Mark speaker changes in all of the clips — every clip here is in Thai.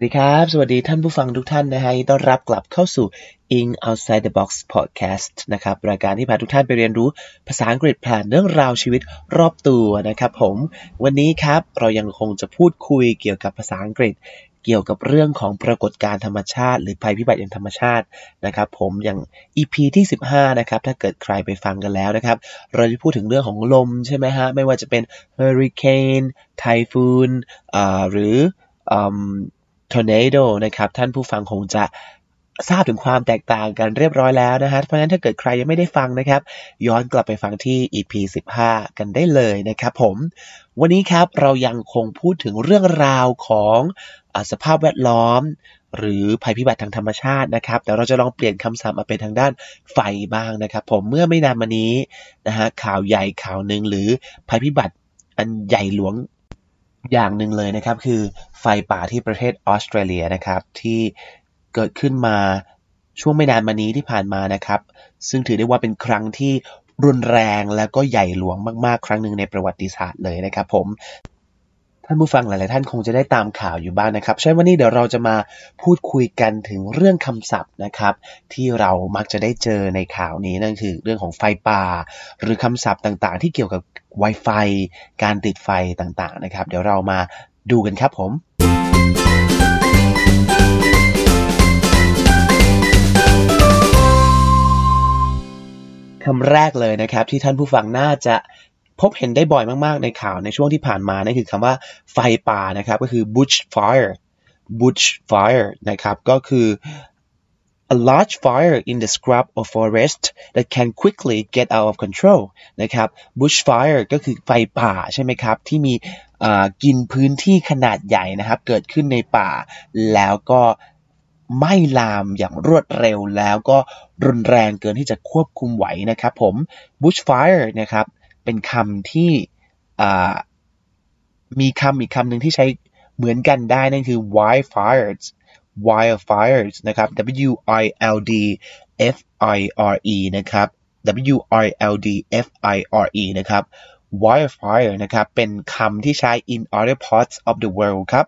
Speaker 1: วัสดีครับ สวัสดีท่านผู้ฟังทุกท่านนะฮะต้อนรับกลับเข้าสู่ In Outside the Box Podcast นะครับ รายการที่พาทุกท่านไปเรียนรู้ภาษาอังกฤษผ่านเรื่องราวชีวิตรอบตัวนะครับผม วันนี้ครับเรายังคงจะพูดคุยเกี่ยวกับภาษาอังกฤษ เกี่ยวกับเรื่องของปรากฏการณ์ธรรมชาติ หรือภัยพิบัติอย่างธรรมชาตินะครับ ผมอย่าง EP ที่ 15 นะครับ ถ้าเกิดใครไปฟังกันแล้วนะครับ เราจะพูดถึงเรื่องของลมใช่ไหมฮะ ไม่ว่าจะเป็น Hurricane Typhoon หรืออ tornado นะครับ ท่านผู้ฟังคงจะทราบถึงความแตกต่างกันเรียบร้อยแล้วนะฮะ เพราะฉะนั้นถ้าเกิดใครยังไม่ได้ฟังนะครับ ย้อนกลับไปฟังที่ EP 15 กันได้เลยนะครับผม วันนี้ครับเรายังคงพูดถึงเรื่องราวของอสภาพแวดล้อม หรือภัยพิบัติทางธรรมชาตินะครับ แต่เราจะลองเปลี่ยนคำศัพท์มาเป็นทางด้านไฟบ้างนะครับ ผม เมื่อไม่นานมานี้นะฮะข่าวใหญ่ข่าวหนึ่งหรือภัยพิบัติอันใหญ่หลวง อย่างหนึ่งเลยนะครับ คือไฟป่าที่ประเทศออสเตรเลียนะครับ ที่เกิดขึ้นมาช่วงไม่นานมานี้ที่ผ่านมานะครับ ซึ่งถือได้ว่าเป็นครั้งที่รุนแรงและก็ใหญ่หลวงมาก ๆ ครั้งหนึ่งในประวัติศาสตร์เลยนะครับ ผมท่านผู้ฟังหลาย ๆ ท่านคงจะได้ตามข่าวอยู่บ้างนะครับใช่วันนี้เดี๋ยวเราจะมาพูดคุยกันถึงเรื่องคำศัพท์นะครับ ที่เรามักจะได้เจอในข่าวนี้นั่นคือเรื่องของไฟป่า หรือคำศัพท์ต่าง ๆ ที่เกี่ยวกับ Wi-Fi การติดไฟต่างๆนะครับ เดี๋ยวเรามาดูกันครับผมคำแรกเลยนะครับที่ท่านผู้ฟังน่าจะพบเห็นได้บ่อยมากๆในข่าวในช่วงที่ผ่านมานั่นคือคำว่าไฟป่านะครับก็คือ bush fire bush fire นะครับก็คือ a large fire in the scrub or forest that can quickly get out of control นะครับ bushfire ก็คือไฟป่าใช่ไหมครับ ที่มีอ่ากินพื้นที่ขนาดใหญ่นะครับ เกิดขึ้นในป่า แล้วก็ไหม้ลามอย่างรวดเร็วแล้วก็รุนแรงเกินที่จะควบคุมไหวนะครับผม bushfire นะครับ เป็นคำที่อ่ามีคำอีกคำหนึ่งที่ใช้เหมือนกันได้นั่นคือ wildfires wildfires นะครับ W I L D F I R E นะครับ W I L D F I R E นะครับ wildfire นะครับ เป็นคำที่ใช้ in other parts of the world ครับ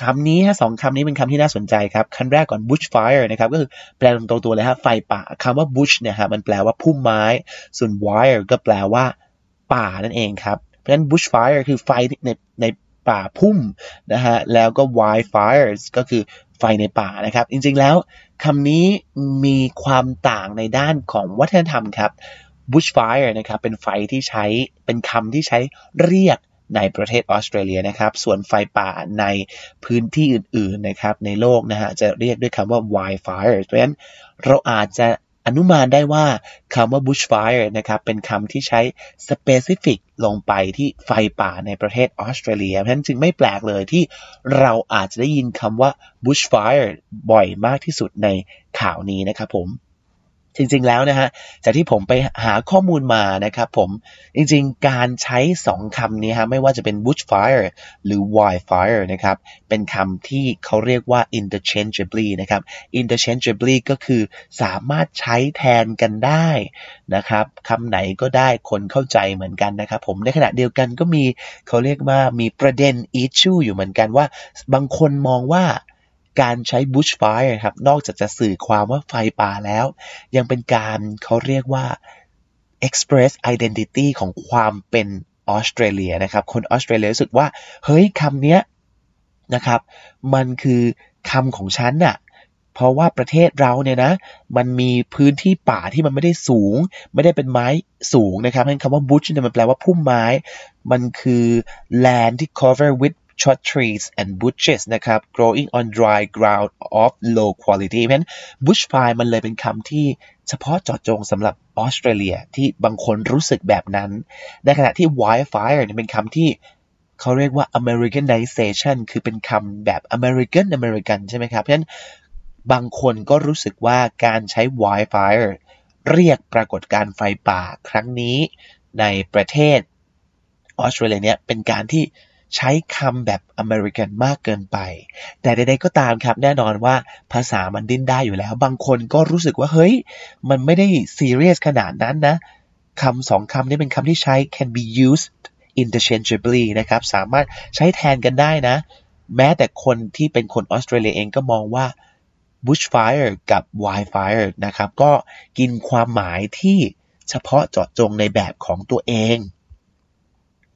Speaker 1: คำนี้ฮะสองคำนี้เป็นคำที่น่าสนใจครับคำแรกก่อน bushfire นะครับก็คือแปลตรงตัวเลยฮะไฟป่าคำว่า bush เนี่ยฮะมันแปลว่าพุ่มไม้ ส่วน wire ก็แปลว่าป่านั่นเองครับ เพราะฉะนั้น bushfire คือไฟในใน ป่าพุ่มนะฮะแล้วก็ wildfires ก็คือไฟในป่านะครับ จริงๆแล้วคำนี้มีความต่างในด้านของวัฒนธรรมครับ bushfire นะครับเป็นไฟที่ใช้เป็นคำที่ใช้เรียกในประเทศออสเตรเลียนะครับ ส่วนไฟป่าในพื้นที่อื่นๆนะครับในโลกนะฮะจะเรียกด้วยคำว่า wildfire เพราะฉะนั้นเราอาจจะ อนุมานได้ว่าคำว่า bushfire นะครับเป็นคำที่ใช้ specific ลงไปที่ไฟป่าในประเทศออสเตรเลียเพราะฉะนั้นจึงไม่แปลกเลยที่เราอาจจะได้ยินคำว่า bushfire บ่อยมากที่สุดในข่าวนี้นะครับผม จริง ๆ แล้วนะฮะจากที่ผมไปหาข้อมูลมานะครับผมจริง ๆ การใช้สองคำนี้ฮะไม่ว่าจะเป็น bushfire หรือ wildfire นะครับเป็นคำที่เขาเรียกว่า interchangeably นะครับ interchangeably ก็คือสามารถใช้แทนกันได้นะครับคำไหนก็ได้คนเข้าใจเหมือนกันนะครับผมในขณะเดียวกันก็มีเขาเรียกว่ามีประเด็น issue อยู่เหมือนกันว่า บางคนมองว่า การใช้ bushfire ครับ นอกจากจะสื่อความว่าไฟป่าแล้ว ยังเป็นการเขาเรียกว่า express identity ของความเป็นออสเตรเลียนะครับ คนออสเตรเลียรู้สึกว่า เฮ้ยคำเนี้ยนะครับ มันคือคำของฉันน่ะเพราะว่าประเทศเราเนี่ยนะ มันมีพื้นที่ป่าที่มันไม่ได้สูง ไม่ได้เป็นไม้สูงนะครับนั่นคำว่า bush เนี่ยมันแปลว่าพุ่มไม้ มันคือ land ที่ cover with short trees and bushes นะครับ growing on dry ground of low quality เพราะฉะนั้น bushfire มันเลยเป็นคำที่เฉพาะเจาะจงสำหรับออสเตรเลียที่บางคนรู้สึกแบบนั้น ในขณะที่ wildfire เนี่ยเป็นคำที่เขาเรียกว่า Americanization คือเป็นคำแบบ American American ใช่ไหมครับ เพราะฉะนั้นบางคนก็รู้สึกว่าการใช้ wildfire เรียกปรากฏการไฟป่าครั้งนี้ในประเทศออสเตรเลียเนี่ยเป็นการที่ ใช้คำแบบอเมริกันมากเกินไป แต่ใดๆก็ตามครับ แน่นอนว่าภาษามันดิ้นได้อยู่แล้ว บางคนก็รู้สึกว่าเฮ้ย มันไม่ได้ซีเรียสขนาดนั้นนะคำสองคำนี้เป็นคำที่ใช้ can be used interchangeably นะครับ สามารถใช้แทนกันได้นะ แม้แต่คนที่เป็นคนออสเตรเลียเองก็มองว่า bushfire กับ wildfire นะครับ ก็กินความหมายที่เฉพาะเจาะจงในแบบของตัวเอง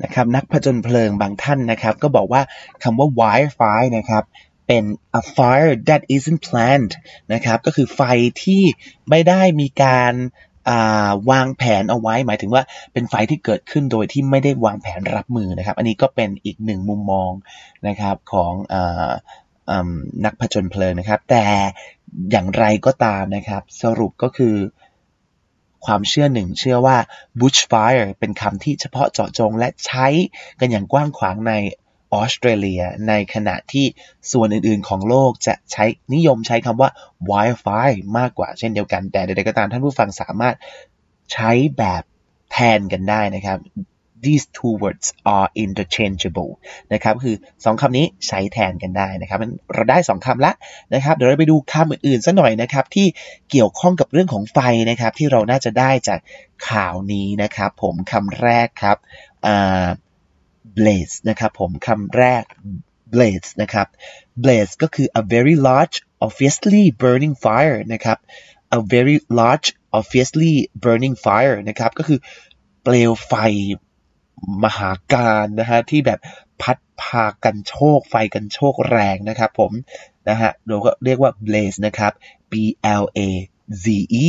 Speaker 1: นะครับนักผจญเพลิงบางท่านนะครับก็บอกว่าคำว่า wildfire นะครับเป็น a fire that isn't planned นะครับก็คือไฟที่ไม่ได้มีการวางแผนเอาไว้ หมายถึงว่าเป็นไฟที่เกิดขึ้นโดยที่ไม่ได้วางแผนรับมือนะครับ อันนี้ก็เป็นอีกหนึ่งมุมมองนะครับของนักผจญเพลิงนะครับ แต่อย่างไรก็ตามนะครับ สรุปก็คือ ความเชื่อหนึ่งเชื่อว่า bushfire เป็นคำที่เฉพาะเจาะจงและใช้กันอย่างกว้างขวางในออสเตรเลีย ในขณะที่ส่วนอื่นๆของโลกจะใช้นิยมใช้คำว่า wildfire มากกว่าเช่นเดียวกัน แต่ใดๆก็ตามท่านผู้ฟังสามารถใช้แบบแทนกันได้นะครับ these two words are interchangeable นะครับคือสองคำนี้ใช้แทนกันได้นะครับเราได้สองคำละนะครับเดี๋ยวเราไปดูคำอื่นๆสักหน่อยนะครับที่เกี่ยวข้องกับเรื่องของไฟนะครับที่เราน่าจะได้จากข่าวนี้นะครับผมคำแรกครับ blaze นะครับผมคำแรก blaze นะครับ blaze ก็คือ a very large obviously burning fire นะครับ a very large obviously burning fire นะครับก็คือเปลวไฟ มหาการนะฮะที่แบบพัดพากันโชคไฟกันโชคแรงนะครับผมนะฮะเราก็เรียกว่า blaze นะครับ B L A Z E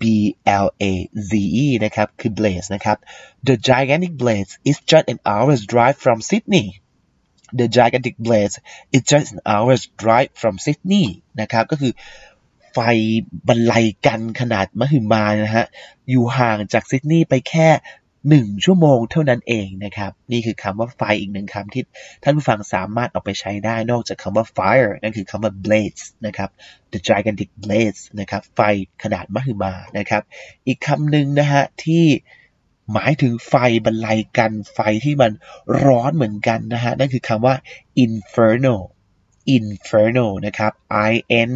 Speaker 1: B L A Z E นะครับ คือ blaze นะครับ The gigantic blaze is just an hour's drive from Sydney The gigantic blaze is just an hour's drive from Sydney นะครับ ก็คือไฟบรรลัยกันขนาดมหึมานะฮะ อยู่ห่างจากซิดนีย์ไปแค่ หนึ่งชั่วโมงเท่านั้นเองนะครับ นี่คือคำว่าไฟอีกหนึ่งคำที่ท่านผู้ฟังสามารถเอาไปใช้ได้นอกจากคำว่า fire นั่นคือคำว่า blaze นะครับ the gigantic blaze นะครับ ไฟขนาดมหึมานะครับ อีกคำหนึ่งนะฮะที่หมายถึงไฟบรรลัยกันไฟที่มันร้อนเหมือนกันนะฮะ นั่นคือคำว่า inferno inferno นะครับ i n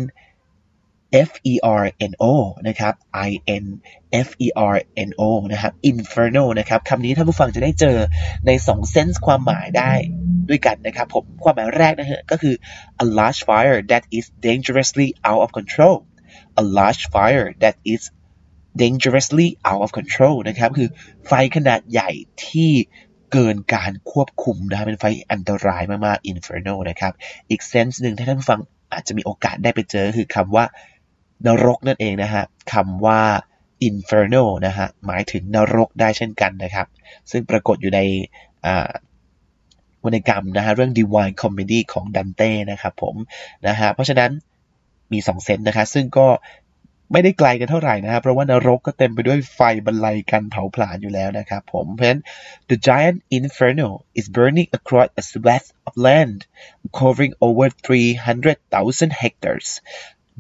Speaker 1: F E R N O นะครับ I N F E R N O นะครับ Inferno นะครับคำนี้ท่านผู้ฟังจะได้เจอใน2เซนส์ความหมายได้ด้วยกันนะครับผมความหมายแรกนะฮะก็คือ a large fire that is dangerously out of control a large fire that is dangerously out of control นะครับคือไฟขนาดใหญ่ที่เกินการควบคุมนะเป็นไฟอันตรายมากๆ Inferno นะครับ อีกเซนส์หนึ่งที่ท่านผู้ฟังอาจจะมีโอกาสได้ไปเจอคือคำว่า นรกนั่นเองนะฮะคำว่า inferno นะฮะหมายถึงนรกได้เช่นกันนะครับ ซึ่งปรากฏอยู่ในวรรณกรรมนะฮะเรื่อง Divine Comedy ของดันเต้นะครับผมนะฮะเพราะฉะนั้นมีสองเซนนะคะซึ่งก็ไม่ได้ไกลกันเท่าไหร่นะครับ เพราะว่านรกก็เต็มไปด้วยไฟบรรลัยกันเผาผลาญอยู่แล้วนะครับผมเพราะฉะนั้น the giant inferno is burning across a swath of land covering over 300,000 hectares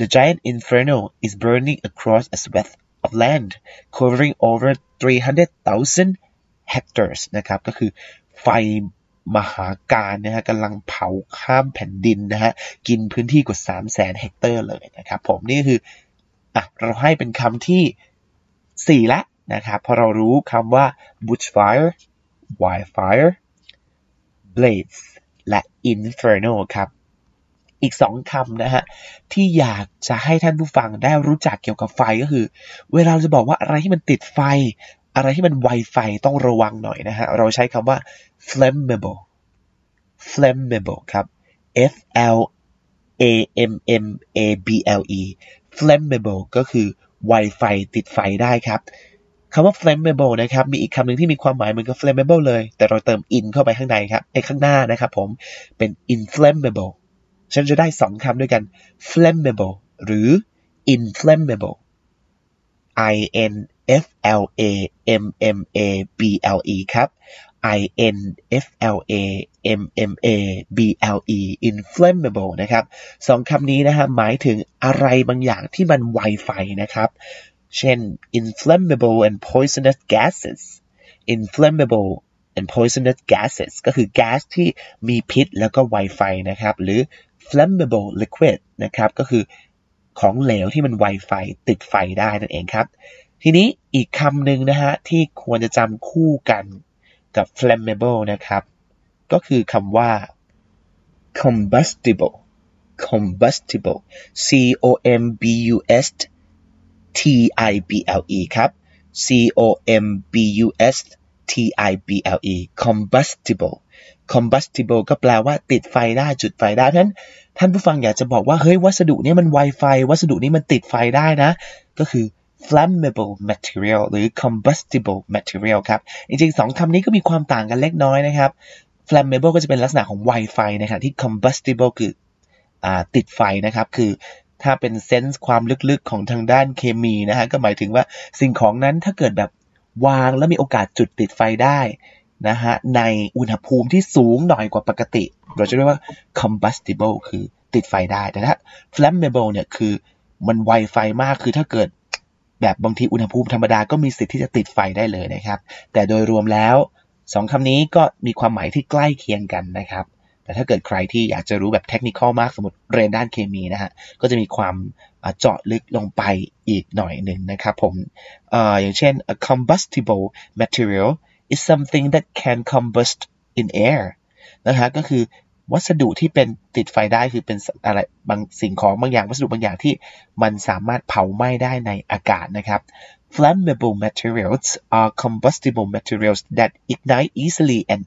Speaker 1: The giant inferno is burning across a swath of land covering over 300,000 hectares นะครับก็คือไฟมหาการนะฮะกำลังเผาข้ามแผ่นดินนะฮะกินพื้นที่กว่า 3 0 0แสนเฮกเตอร์เลยนะครับผมนี่คืออะเราให้เป็นคำที่ 4 ละนะครับพอเรารู้คำว่า bushfire wildfire blaze และ inferno ครับ อีกสองคำนะฮะที่อยากจะให้ท่านผู้ฟังได้รู้จักเกี่ยวกับไฟก็คือ เวลาเราจะบอกว่าอะไรที่มันติดไฟ อะไรที่มันไวไฟต้องระวังหน่อยนะฮะเราใช้คำว่า flammable flammable ครับ F L A M M A B L E flammable ก็คือไวไฟติดไฟได้ครับคำว่า flammable นะครับ มีอีกคำหนึ่งที่มีความหมายเหมือนกับ flammable เลย แต่เราเติม in เข้าไปข้างในครับไอ้ข้างหน้านะครับผม เป็น inflammable ฉันจะได้สองคำด้วยกัน flammable หรือ inflammable i n f l a m m a b l e ครับ i n f l a m m a b l e inflammable นะครับสองคำนี้นะฮะหมายถึงอะไรบางอย่างที่มันไวไฟนะครับ เช่น inflammable and poisonous gases inflammable and poisonous gases ก็คือแก๊สที่มีพิษแล้วก็ไวไฟนะครับ หรือ flammable liquid นะครับ ก็คือของเหลวที่มันไวไฟติดไฟได้นั่นเองครับ ทีนี้อีกคำหนึ่งนะฮะที่ควรจะจำคู่กันกับ flammable นะครับ ก็คือคำว่า combustible combustible c o m b u s t i b l e ครับ c o m b u s t i b l e combustible combustible ก็แปลว่าติดไฟได้จุดไฟได้เพราะฉะนั้นท่านผู้ฟังอยากจะบอกว่าเฮ้ยวัสดุนี้มันไวไฟวัสดุนี้มันติดไฟได้นะ ก็คือ flammable material หรือ combustible material ครับ จริงๆสองคำนี้ก็มีความต่างกันเล็กน้อยนะครับ flammable ก็จะเป็นลักษณะของไวไฟนะครับที่ combustible คืออติดไฟนะครับคือถ้าเป็นเซนส์ความลึกๆของทางด้านเคมีนะฮะก็หมายถึงว่าสิ่งของนั้นถ้าเกิดแบบวางแล้วมีโอกาสจุดติดไฟได้ นะฮะในอุณหภูมิที่สูงหน่อยกว่าปกติ เราจะเรียกว่า combustible คือติดไฟได้ แต่ถ้า flammable เนี่ยคือมันไวไฟมากคือถ้าเกิดแบบบางทีอุณหภูมิธรรมดาก็มีสิทธิ์ที่จะติดไฟได้เลยนะครับ แต่โดยรวมแล้วสองคำนี้ก็มีความหมายที่ใกล้เคียงกันนะครับ แต่ถ้าเกิดใครที่อยากจะรู้แบบเทคนิคมากสมมติเรียนด้านเคมีนะฮะ ก็จะมีความเจาะลึกลงไปอีกหน่อยหนึ่งนะครับผมออย่างเช่น a combustible material is something that can combust in air นะฮะก็คือวัสดุที่เป็นติดไฟได้คือเป็นอะไรบางสิ่งของบางอย่างวัสดุบางอย่างที่มันสามารถเผาไหม้ได้ในอากาศนะครับ flammable materials are combustible materials that ignite easily and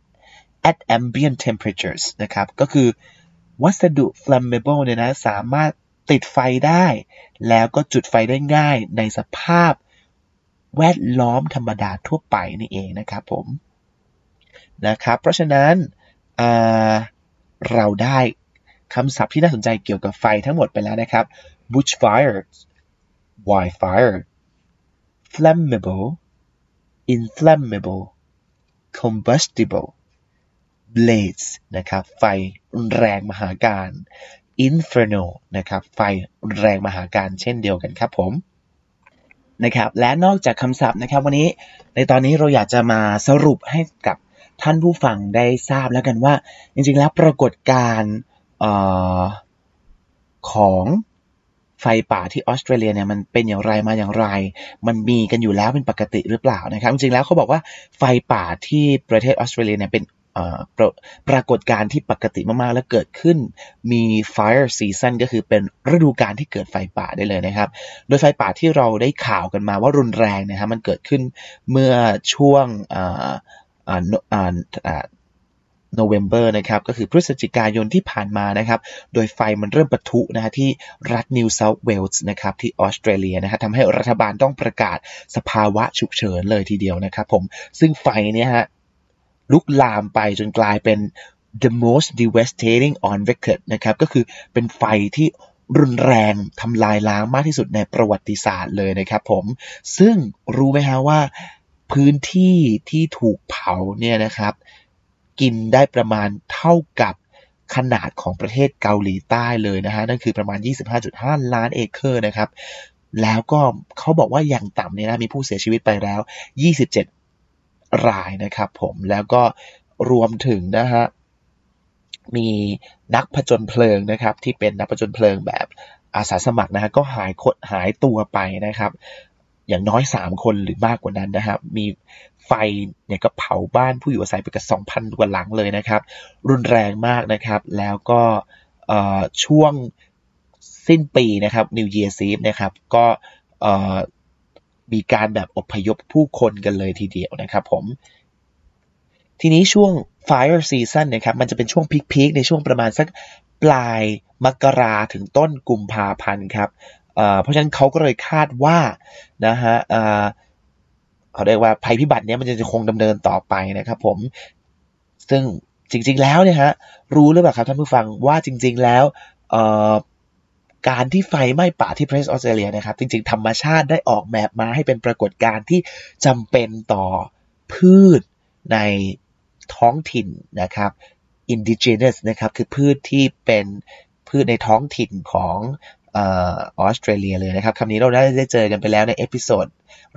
Speaker 1: at ambient temperatures นะครับก็คือวัสดุ flammable เนี่ยนะสามารถติดไฟได้ แล้วก็จุดไฟได้ง่ายในสภาพ แวดล้อมธรรมดาทั่วไปนี่เองนะครับผมนะครับ เพราะฉะนั้นเราได้คำศัพท์ที่น่าสนใจเกี่ยวกับไฟทั้งหมดไปแล้วนะครับ bushfire wildfire flammable inflammable combustible blaze นะครับ ไฟแรงมหาการ inferno นะครับ ไฟแรงมหาการเช่นเดียวกันครับผม นะครับ และนอกจากคำศัพท์นะครับ วันนี้ในตอนนี้เราอยากจะมาสรุปให้กับท่านผู้ฟังได้ทราบแล้วกันว่า จริง ๆ แล้วปรากฏการณ์ของไฟป่าที่ออสเตรเลียเนี่ยมันเป็นอย่างไรมาอย่างไร มันมีกันอยู่แล้วเป็นปกติหรือเปล่านะครับ จริงๆแล้วเขาบอกว่าไฟป่าที่ประเทศออสเตรเลียเนี่ยเป็น ปรปรากฏการณ์ที่ปกติมาก ๆ และเกิดขึ้นมี fire season ก็คือเป็นฤดูกาลที่เกิดไฟป่าได้เลยนะครับ โดยไฟป่าที่เราได้ข่าวกันมาว่ารุนแรงนะครับมันเกิดขึ้นเมื่อช่วงโนเวมเบอร์นะครับก็คือพฤศจิกายนที่ผ่านมานะครับ โดยไฟมันเริ่มปะทุนะฮะที่รัฐนิวเซาท์เวลส์นะครับที่ออสเตรเลียนะฮะทำให้รัฐบาลต้องประกาศสภาวะฉุกเฉินเลยทีเดียวนะครับผมซึ่งไฟเนี่ยฮะ ลุกลามไปจนกลายเป็น the most devastating on record นะครับ ก็คือเป็นไฟที่รุนแรงทำลายล้างมากที่สุดในประวัติศาสตร์เลยนะครับผม ซึ่งรู้ไหมฮะว่าพื้นที่ที่ถูกเผาเนี่ยนะครับ กินได้ประมาณเท่ากับขนาดของประเทศเกาหลีใต้เลยนะฮะนั่นคือประมาณ 25.5 ล้านเอเคอร์นะครับ แล้วก็เขาบอกว่าอย่างต่ำเนี่ยนะมีผู้เสียชีวิตไปแล้ว 27 รายนะครับผมแล้วก็รวมถึงนะฮะมีนักผจญเพลิงนะครับ ที่เป็นนักผจญเพลิงแบบอาสาสมัครนะฮะก็หายคดหายตัวไปนะครับ อย่างน้อย 3 คนหรือมากกว่านั้นนะครับ มีไฟเนี่ยก็เผาบ้านผู้อยู่อาศัยไปกับ2,000กว่าหลังเลยนะครับ รุนแรงมากนะครับ แล้วก็ช่วงสิ้นปีนะครับ New Year Eve นะครับ ก็ มีการแบบอพยพผู้คนกันเลยทีเดียวนะครับผม ทีนี้ช่วง fire season นะครับ มันจะเป็นช่วงพีคๆในช่วงประมาณสักปลายมกราถึงต้นกุมภาพันธ์ครับเพราะฉะนั้นเขาก็เลยคาดว่านะฮะเขาเรียกว่าภัยพิบัติเนี้ยมันจะคงดำเนินต่อไปนะครับผม ซึ่งจริง ๆ แล้วเนี่ยฮะรู้หรือเปล่าครับท่านผู้ฟังว่าจริง ๆ แล้ว การที่ไฟไหม้ป่าที่ประเทศออสเตรเลียนะครับ จริงๆ ธรรมชาติได้ออกแบบมาให้เป็นปรากฏการณ์ที่จำเป็นต่อพืชในท้องถิ่นนะครับ indigenous นะครับคือพืชที่เป็นพืชในท้องถิ่นของออสเตรเลียเลยนะครับคำนี้เราได้ได้เจอกันไปแล้วใน episode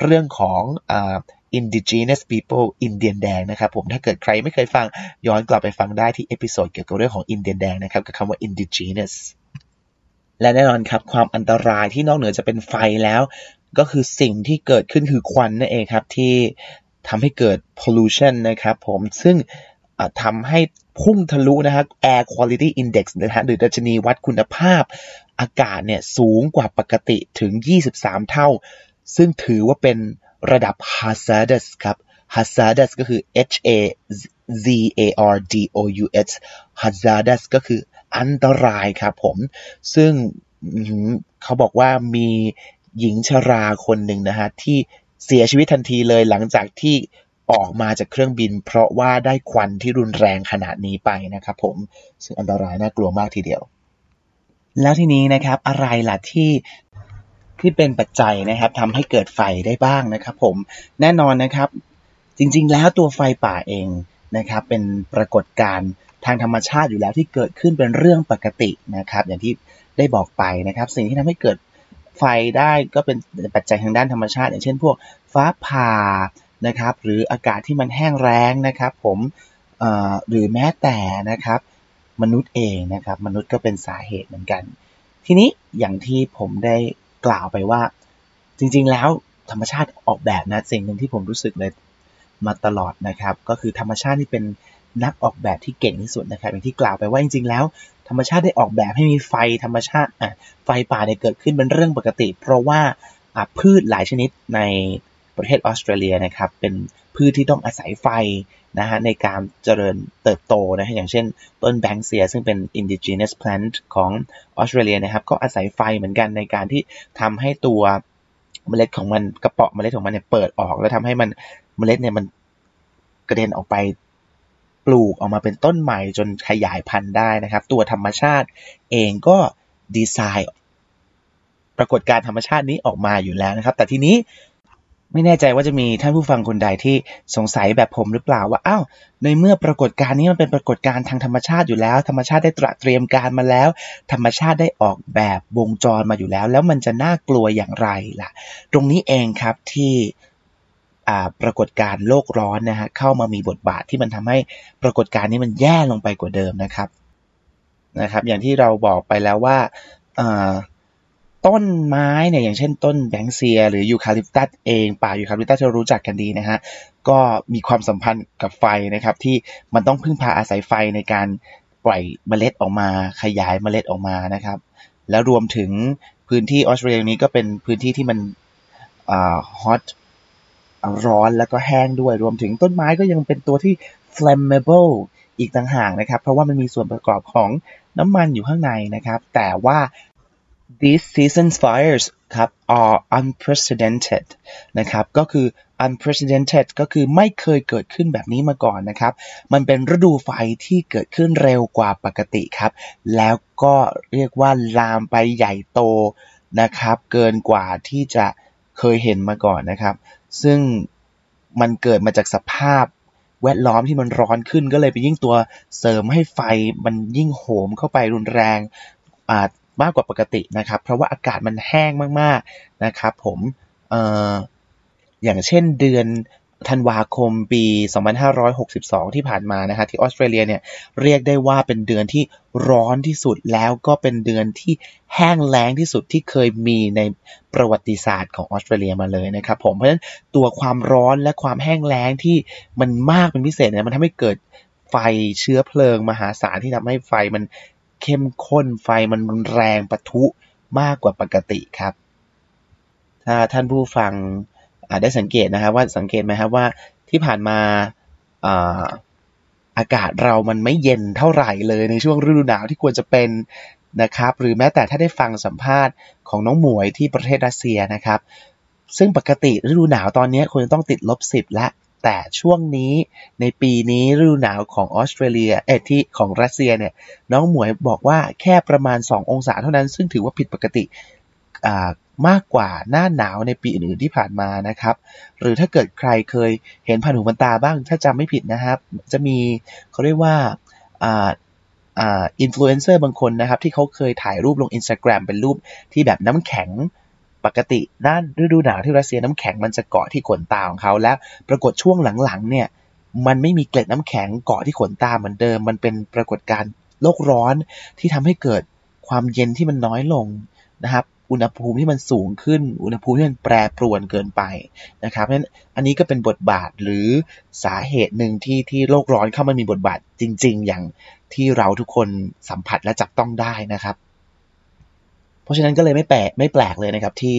Speaker 1: เรื่องของอ indigenous people อินเดียนแดงนะครับผมถ้าเกิดใครไม่เคยฟังย้อนกลับไปฟังได้ที่ episode เกี่ยวกับเรื่องของอินเดียนแดงนะครับกับคำว่า indigenous และแน่นอนครับความอันตรายที่นอกเหนือจะเป็นไฟแล้ว ก็คือสิ่งที่เกิดขึ้นคือควันนั่นเองครับที่ทำให้เกิด pollution นะครับผมซึ่งทำให้พุ่งทะลุนะฮะ air quality index นะฮะหรือดัชนีวัดคุณภาพอากาศเนี่ยสูงกว่าปกติถึง 23 เท่า ซึ่งถือว่าเป็นระดับ hazardous ครับ hazardous ก็คือ h a z a r d o u s hazardous ก็คือ อันตรายครับผม ซึ่งเขาบอกว่ามีหญิงชราคนหนึ่งนะฮะที่เสียชีวิตทันทีเลยหลังจากที่ออกมาจากเครื่องบิน เพราะว่าได้ควันที่รุนแรงขนาดนี้ไปนะครับผมซึ่งอันตรายน่ากลัวมากทีเดียว แล้วทีนี้นะครับอะไรล่ะที่ที่เป็นปัจจัยนะครับทำให้เกิดไฟได้บ้างนะครับผมแน่นอนนะครับ จริงๆแล้วตัวไฟป่าเองนะครับเป็นปรากฏการณ์ ทางธรรมชาติอยู่แล้วที่เกิดขึ้นเป็นเรื่องปกตินะครับ อย่างที่ได้บอกไปนะครับ สิ่งที่ทำให้เกิดไฟได้ก็เป็นปัจจัยทางด้านธรรมชาติ อย่างเช่น พวกฟ้าผ่านะครับ หรืออากาศที่มันแห้งแล้งนะครับ ผมหรือแม้แต่นะครับ มนุษย์เองนะครับ มนุษย์ก็เป็นสาเหตุเหมือนกัน ทีนี้อย่างที่ผมได้กล่าวไปว่า จริง ๆ แล้วธรรมชาติออกแบบนะสิ่งหนึ่งที่ผมรู้สึกเลยมาตลอดนะครับ ก็คือธรรมชาติที่เป็น นักออกแบบที่เก่งที่สุดนะครับอย่างที่กล่าวไปว่าจริงๆแล้ว ธรรมชาติได้ออกแบบให้มีไฟธรรมชาติอะไฟป่าเนี่ยเกิดขึ้นเป็นเรื่องปกติ เพราะว่าพืชหลายชนิดในประเทศออสเตรเลียนะครับเป็นพืชที่ต้องอาศัยไฟนะฮะในการเจริญเติบโตนะฮะอย่างเช่นต้นแบงเซีย ซึ่งเป็น indigenous plant ของออสเตรเลียนะครับก็อาศัยไฟเหมือนกันในการที่ทำให้ตัวเมล็ดของมันกระเปาะเมล็ดของมันเนี่ยเปิดออก แล้วทำให้มันเมล็ดเนี่ยมันกระเด็นออกไป ปลูกออกมาเป็นต้นใหม่จนขยายพันธุ์ได้นะครับ ตัวธรรมชาติเองก็ดีไซน์ ปรากฏการธรรมชาตินี้ออกมาอยู่แล้วนะครับ แต่ทีนี้ไม่แน่ใจว่าจะมีท่านผู้ฟังคนใดที่สงสัยแบบผมหรือเปล่าว่าอ้าวในเมื่อปรากฏการณ์นี้มันเป็นปรากฏการณ์ทางธรรมชาติอยู่แล้ว ธรรมชาติได้ตระเตรียมการมาแล้ว ธรรมชาติได้ออกแบบวงจรมาอยู่แล้ว แล้วมันจะน่ากลัวอย่างไรล่ะ ตรงนี้เองครับที่ ปรากฏการณ์โลกร้อนนะฮะเข้ามามีบทบาทที่มันทำให้ปรากฏการณ์นี้มันแย่ลงไปกว่าเดิมนะครับนะครับอย่างที่เราบอกไปแล้วว่าต้นไม้เนี่ยอย่างเช่นต้นแบงเซีย หรือยูคาลิปตัสเองป่ายูคาลิปตัสที่รารู้จักกันดีนะฮะก็มีความสัมพันธ์กับไฟนะครับ ที่มันต้องพึ่งพาอาศัยไฟในการปล่อยเมล็ดออกมา ขยายเมล็ดออกมานะครับ แล้วรวมถึงพื้นที่ออสเตรเลียนี้ก็เป็นพื้นที่ที่มันฮอต ร้อนแล้วก็แห้งด้วย รวมถึงต้นไม้ก็ยังเป็นตัวที่ flammable อีกต่างหากนะครับ เพราะว่ามันมีส่วนประกอบของน้ำมันอยู่ข้างในนะครับ แต่ว่า these seasons fires ครับ are unprecedented นะครับ ก็คือ unprecedented ก็คือไม่เคยเกิดขึ้นแบบนี้มาก่อนนะครับ มันเป็นฤดูไฟที่เกิดขึ้นเร็วกว่าปกติครับ แล้วก็เรียกว่าลามไปใหญ่โตนะครับ เกินกว่าที่จะ เคยเห็นมาก่อนนะครับ ซึ่งมันเกิดมาจากสภาพแวดล้อมที่มันร้อนขึ้นก็เลยไปยิ่งตัวเสริมให้ไฟมันยิ่งโหมเข้าไปรุนแรงมากกว่าปกตินะครับ เพราะว่าอากาศมันแห้งมากๆนะครับ ผมออย่างเช่นเดือน ธันวาคมปี 2562 ที่ผ่านมานะฮะที่ออสเตรเลียเนี่ยเรียกได้ว่าเป็นเดือนที่ร้อนที่สุดแล้วก็เป็นเดือนที่แห้งแล้งที่สุดที่เคยมีในประวัติศาสตร์ของออสเตรเลียมาเลยนะครับผมเพราะฉะนั้นตัวความร้อนและความแห้งแล้งที่มันมากเป็นพิเศษเนี่ยมันทำให้เกิดไฟเชื้อเพลิงมหาศาลที่ทำให้ไฟมันเข้มข้นไฟมันรุนแรงปะทุมากกว่าปกติครับ ถ้าท่านผู้ฟัง ได้สังเกตนะครับว่าสังเกตไหมครับว่าที่ผ่านมาอากาศเรามันไม่เย็นเท่าไหร่เลยในช่วงฤดูหนาวที่ควรจะเป็นนะครับหรือแม้แต่ถ้าได้ฟังสัมภาษณ์ของน้องหมวยที่ประเทศรัสเซียนะครับ ซึ่งปกติฤดูหนาวตอนนี้ควรจะต้องติดลบสิบละแต่ช่วงนี้ในปีนี้ฤดูหนาวของออสเตรเลียเอที่ของรัสเซียเนี่ยน้องหมวยบอกว่าแค่ประมาณ 2 องศาเท่านั้น ซึ่งถือว่าผิดปกติ มากกว่าหน้าหนาวในปีอื่นๆที่ผ่านมานะครับ หรือถ้าเกิดใครเคยเห็นผ่านหูผ่านตาบ้างถ้าจำไม่ผิดนะครับ จะมีเขาเรียกว่าอินฟลูเอนเซอร์บางคนนะครับ ที่เขาเคยถ่ายรูปลง Instagram เป็นรูปที่แบบน้ำแข็งปกติหน้าฤดูหนาวที่รัสเซียน้ำแข็งมันจะเกาะที่ขนตาของเขาแล้ว ปรากฏช่วงหลังๆ เนี่ย มันไม่มีเกล็ดน้ำแข็งเกาะที่ขนตาเหมือนเดิม มันเป็นปรากฏการณ์โลกร้อนที่ทำให้เกิดความเย็นที่มันน้อยลงนะครับ อุณหภูมิที่มันสูงขึ้น อุณหภูมิที่มันแปรปรวนเกินไปนะครับเพราะฉะนั้นอันนี้ก็เป็นบทบาทหรือสาเหตุหนึ่งที่ที่โลกร้อนเข้ามามีบทบาทจริง ๆ อย่างที่เราทุกคนสัมผัสและจับต้องได้นะครับ เพราะฉะนั้นก็เลยไม่แปลกไม่แปลกเลยนะครับที่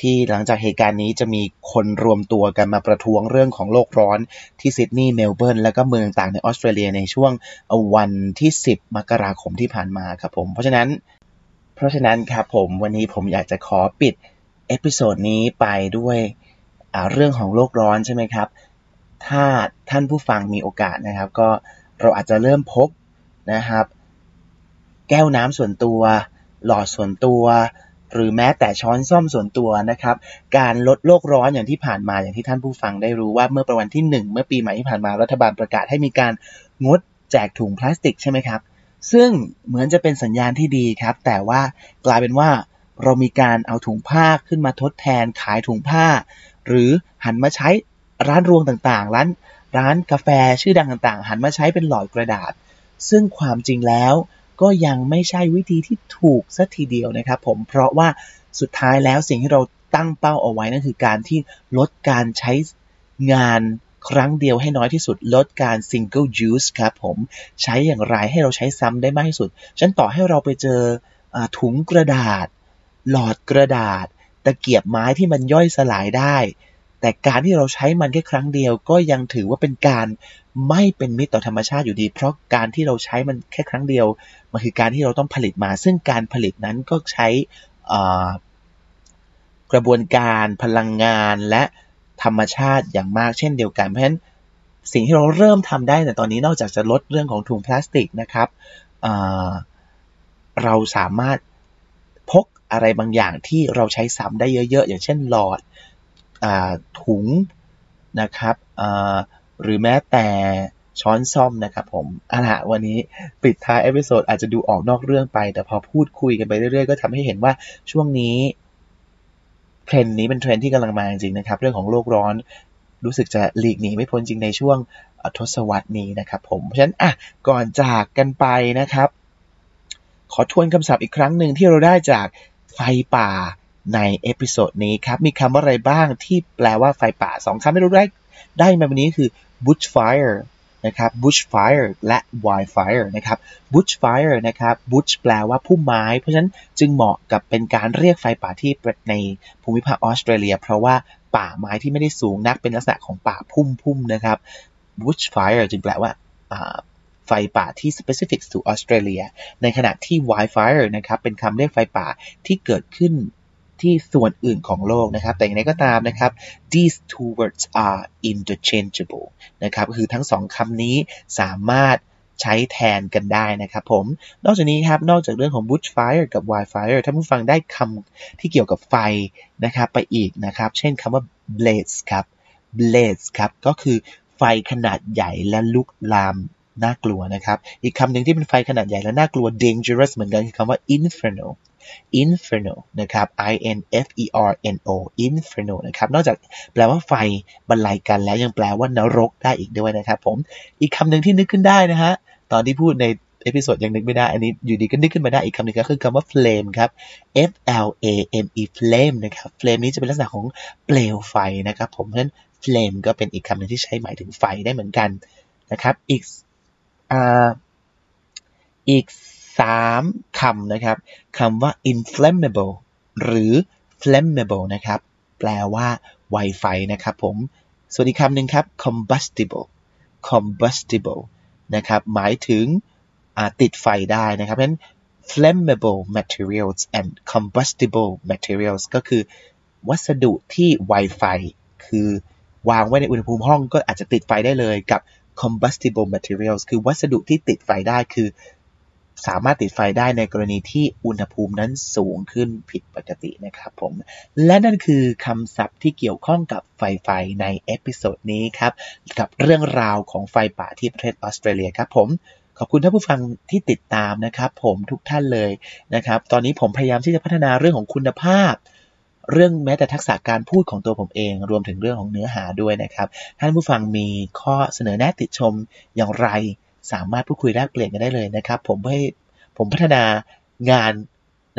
Speaker 1: ที่หลังจากเหตุการณ์นี้จะมีคนรวมตัวกันมาประท้วงเรื่องของโลกร้อนที่ซิดนีย์เมลเบิร์นและก็เมืองต่างในออสเตรเลียในช่วงวันที่ 10 มกราคมที่ผ่านมาครับผม เพราะฉะนั้น เพราะฉะนั้นครับผมวันนี้ผมอยากจะขอปิด episode นี้ไปด้วยเรื่องของโลกร้อนใช่ไหมครับ ถ้าท่านผู้ฟังมีโอกาสนะครับ ก็เราอาจจะเริ่มพกนะครับ แก้วน้ำส่วนตัว หลอดส่วนตัว หรือแม้แต่ช้อนส้อมส่วนตัวนะครับ การลดโลกร้อนอย่างที่ผ่านมาอย่างที่ท่านผู้ฟังได้รู้ว่าเมื่อประวันที่ 1 เมื่อปีใหม่ที่ผ่านมารัฐบาลประกาศให้มีการงดแจกถุงพลาสติกใช่ไหมครับ ซึ่งเหมือนจะเป็นสัญญาณที่ดีครับ แต่ว่ากลายเป็นว่าเรามีการเอาถุงผ้าขึ้นมาทดแทนขายถุงผ้า หรือหันมาใช้ร้านรวงต่างๆ ร้านร้านกาแฟชื่อดังต่างๆ หันมาใช้เป็นหลอดกระดาษ ซึ่งความจริงแล้วก็ยังไม่ใช่วิธีที่ถูกสัทีเดียวนะครับผมเพราะว่าสุดท้ายแล้วสิ่งที่เราตั้งเป้าเอาไว้นั่นคือการที่ลดการใช้งาน ครั้งเดียวให้น้อยที่สุดลดการ single use ครับผมใช้อย่างไรให้เราใช้ซ้ำได้มากที่สุด ฉันต่อให้เราไปเจออถุงกระดาษ หลอดกระดาษ ตะเกียบไม้ที่มันย่อยสลายได้ แต่การที่เราใช้มันแค่ครั้งเดียวก็ยังถือว่าเป็นการไม่เป็นมิตรต่อธรรมชาติอยู่ดี เพราะการที่เราใช้มันแค่ครั้งเดียว มันคือการที่เราต้องผลิตมา ซึ่งการผลิตนั้นก็ใช้กระบวนการพลังงานและ ธรรมชาติอย่างมากเช่นเดียวกัน เพราะฉะนั้นสิ่งที่เราเริ่มทำได้แต่ตอนนี้นอกจากจะลดเรื่องของถุงพลาสติกนะครับเราสามารถพกอะไรบางอย่างที่เราใช้ซ้ำได้เยอะ ๆ อย่างเช่นหลอดอถุงนะครับหรือแม้แต่ช้อนส้อมนะครับผมเอาละวันนี้ปิดท้าย episode อาจจะดูออกนอกเรื่องไป แต่พอพูดคุยกันไปเรื่อยๆ ก็ทำให้เห็นว่าช่วงนี้ เทรนด์นี้เป็นเทรนด์ที่กำลังมาจริงๆนะครับเรื่องของโลกร้อนรู้สึกจะหลีกหนีไม่พ้นจริงในช่วงทศวรรษนี้นะครับผม เพราะฉะนั้นอะก่อนจากกันไปนะครับ ขอทวนคำศัพท์อีกครั้งหนึ่งที่เราได้จากไฟป่าใน episode นี้ครับ มีคำว่าอะไรบ้างที่แปลว่าไฟป่าสองคำที่เราได้ได้มาวันนี้คือ bushfire นะครับ bushfire และ wildfire นะครับ bushfire นะครับ bush แปลว่าพุ่มไม้ เพราะฉะนั้นจึงเหมาะกับเป็นการเรียกไฟป่าที่ในภูมิภาคออสเตรเลีย เพราะว่าป่าไม้ที่ไม่ได้สูงนักเป็นลักษณะของป่าพุ่มๆนะครับ bushfire จึงแปลว่าไฟป่าที่ specific to Australia ในขณะที่ wildfire นะครับ เป็นคำเรียกไฟป่าที่เกิดขึ้น ที่ส่วนอื่นของโลกนะครับ แต่อย่างไรก็ตามนะครับ these two words are interchangeable นะครับ คือทั้งสองคำนี้สามารถใช้แทนกันได้นะครับผม นอกจากนี้ครับ นอกจากเรื่องของ bushfire กับ wildfire ถ้าผู้ฟังได้คำที่เกี่ยวกับไฟนะครับไปอีกนะครับ เช่นคำว่า blaze ครับ blaze ครับ ก็คือไฟขนาดใหญ่และลุกลามน่ากลัวนะครับ อีกคำหนึ่งที่เป็นไฟขนาดใหญ่และน่ากลัว dangerous เหมือนกันคือคำว่า inferno inferno นะครับ i n f e r n o inferno นะครับนอกจากแปลว่าไฟบรรลัยกัลป์แล้วยังแปลว่านรกได้อีกด้วยนะครับผมอีกคำหนึ่งที่นึกขึ้นได้นะฮะตอนที่พูดใน episode ยังนึกไม่ได้ อันนี้อยู่ดีก็นึกขึ้นมาได้อีกคำหนึ่งก็คือคำว่า flame ครับ f l a m e flame นะครับ flame นี้จะเป็นลักษณะของเปลวไฟนะครับผมเพราะฉะนั้น flame ก็เป็นอีกคำหนึ่งที่ใช้หมายถึงไฟได้เหมือนกันนะครับอีกอ่าอีก สามคำนะครับคำว่า inflammable หรือ flammable นะครับ แปลว่าไวไฟนะครับผม ส่วนอีกคำหนึ่งครับ combustible combustible นะครับ หมายถึงติดไฟได้นะครับเพราะฉะนั้น flammable materials and combustible materials ก็คือ วัสดุที่ไวไฟ คือวางไว้ในอุณหภูมิห้องก็อาจจะติดไฟได้เลยกับ combustible materials คือวัสดุที่ติดไฟได้คือ สามารถติดไฟได้ในกรณีที่อุณหภูมินั้นสูงขึ้นผิดปกตินะครับผม และนั่นคือคำศัพท์ที่เกี่ยวข้องกับไฟไฟใน episode นี้ครับ กับเรื่องราวของไฟป่าที่ประเทศออสเตรเลียครับผมขอบคุณท่านผู้ฟังที่ติดตามนะครับผมทุกท่านเลยนะครับ ตอนนี้ผมพยายามที่จะพัฒนาเรื่องของคุณภาพ เรื่องแม้แต่ทักษะการพูดของตัวผมเอง รวมถึงเรื่องของเนื้อหาด้วยนะครับ ท่านผู้ฟังมีข้อเสนอแนะติชมอย่างไร สามารถพูดคุยแลกเปลี่ยนกันได้เลยนะครับ ผมให้ผมพัฒนางาน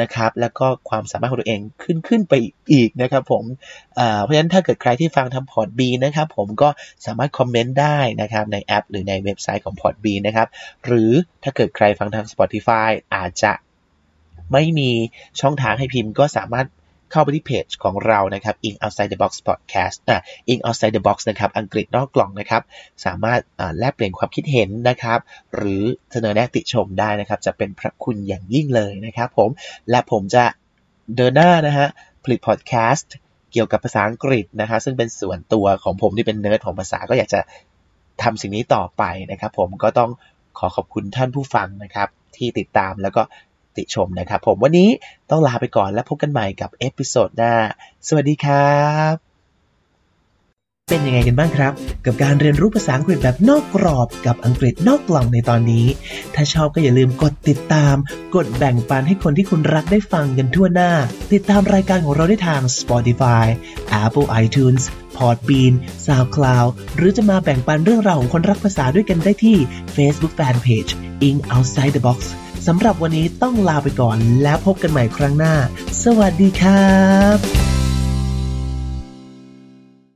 Speaker 1: นะครับ แล้วก็ความสามารถของตัวเองขึ้นขึ้นไปอีกนะครับ ผมเพราะฉะนั้นถ้าเกิดใครที่ฟังทำ Podbean นะครับ ผมก็สามารถคอมเมนต์ได้นะครับในแอป หรือในเว็บไซต์ของ Podbean นะครับ หรือถ้าเกิดใครฟังทาง Spotify อาจจะไม่มีช่องทางให้พิมพ์ก็สามารถ เข้าไปที่เพจของเรานะครับ Eng Outside the Box Podcast อะ Eng Outside the Box นะครับอังกฤษนอกกล่องนะครับ สามารถแลกเปลี่ยนความคิดเห็นนะครับ หรือเสนอแนะติชมได้นะครับ จะเป็นพระคุณอย่างยิ่งเลยนะครับผมและผมจะเดินหน้านะฮะผลิตพอดแคสต์เกี่ยวกับภาษาอังกฤษนะคะซึ่งเป็นส่วนตัวของผมที่เป็นเนิร์ดของภาษาก็อยากจะทำสิ่งนี้ต่อไปนะครับ ผมก็ต้องขอขอบคุณท่านผู้ฟังนะครับ ที่ติดตามแล้วก็ ติชมนะครับผมวันนี้ต้องลาไปก่อนแล้วพบกันใหม่กับ episode หน้า สวัสดีครับ เป็นยังไงกันบ้างครับ กับการเรียนรู้ภาษาอังกฤษแบบนอกกรอบกับอังกฤษนอกกล่องในตอนนี้ ถ้าชอบก็อย่าลืมกดติดตาม กดแบ่งปันให้คนที่คุณรักได้ฟังกันทั่วหน้า ติดตามรายการของเราได้ทาง Spotify Apple iTunes Podbean SoundCloud หรือจะมาแบ่งปันเรื่องราวของคนรักภาษาด้วยกันได้ที่ Facebook Fanpage In Outside the Box สำหรับวันนี้ต้องลาไปก่อนแล้วพบกันใหม่ครั้งหน้า สวัสดีครับ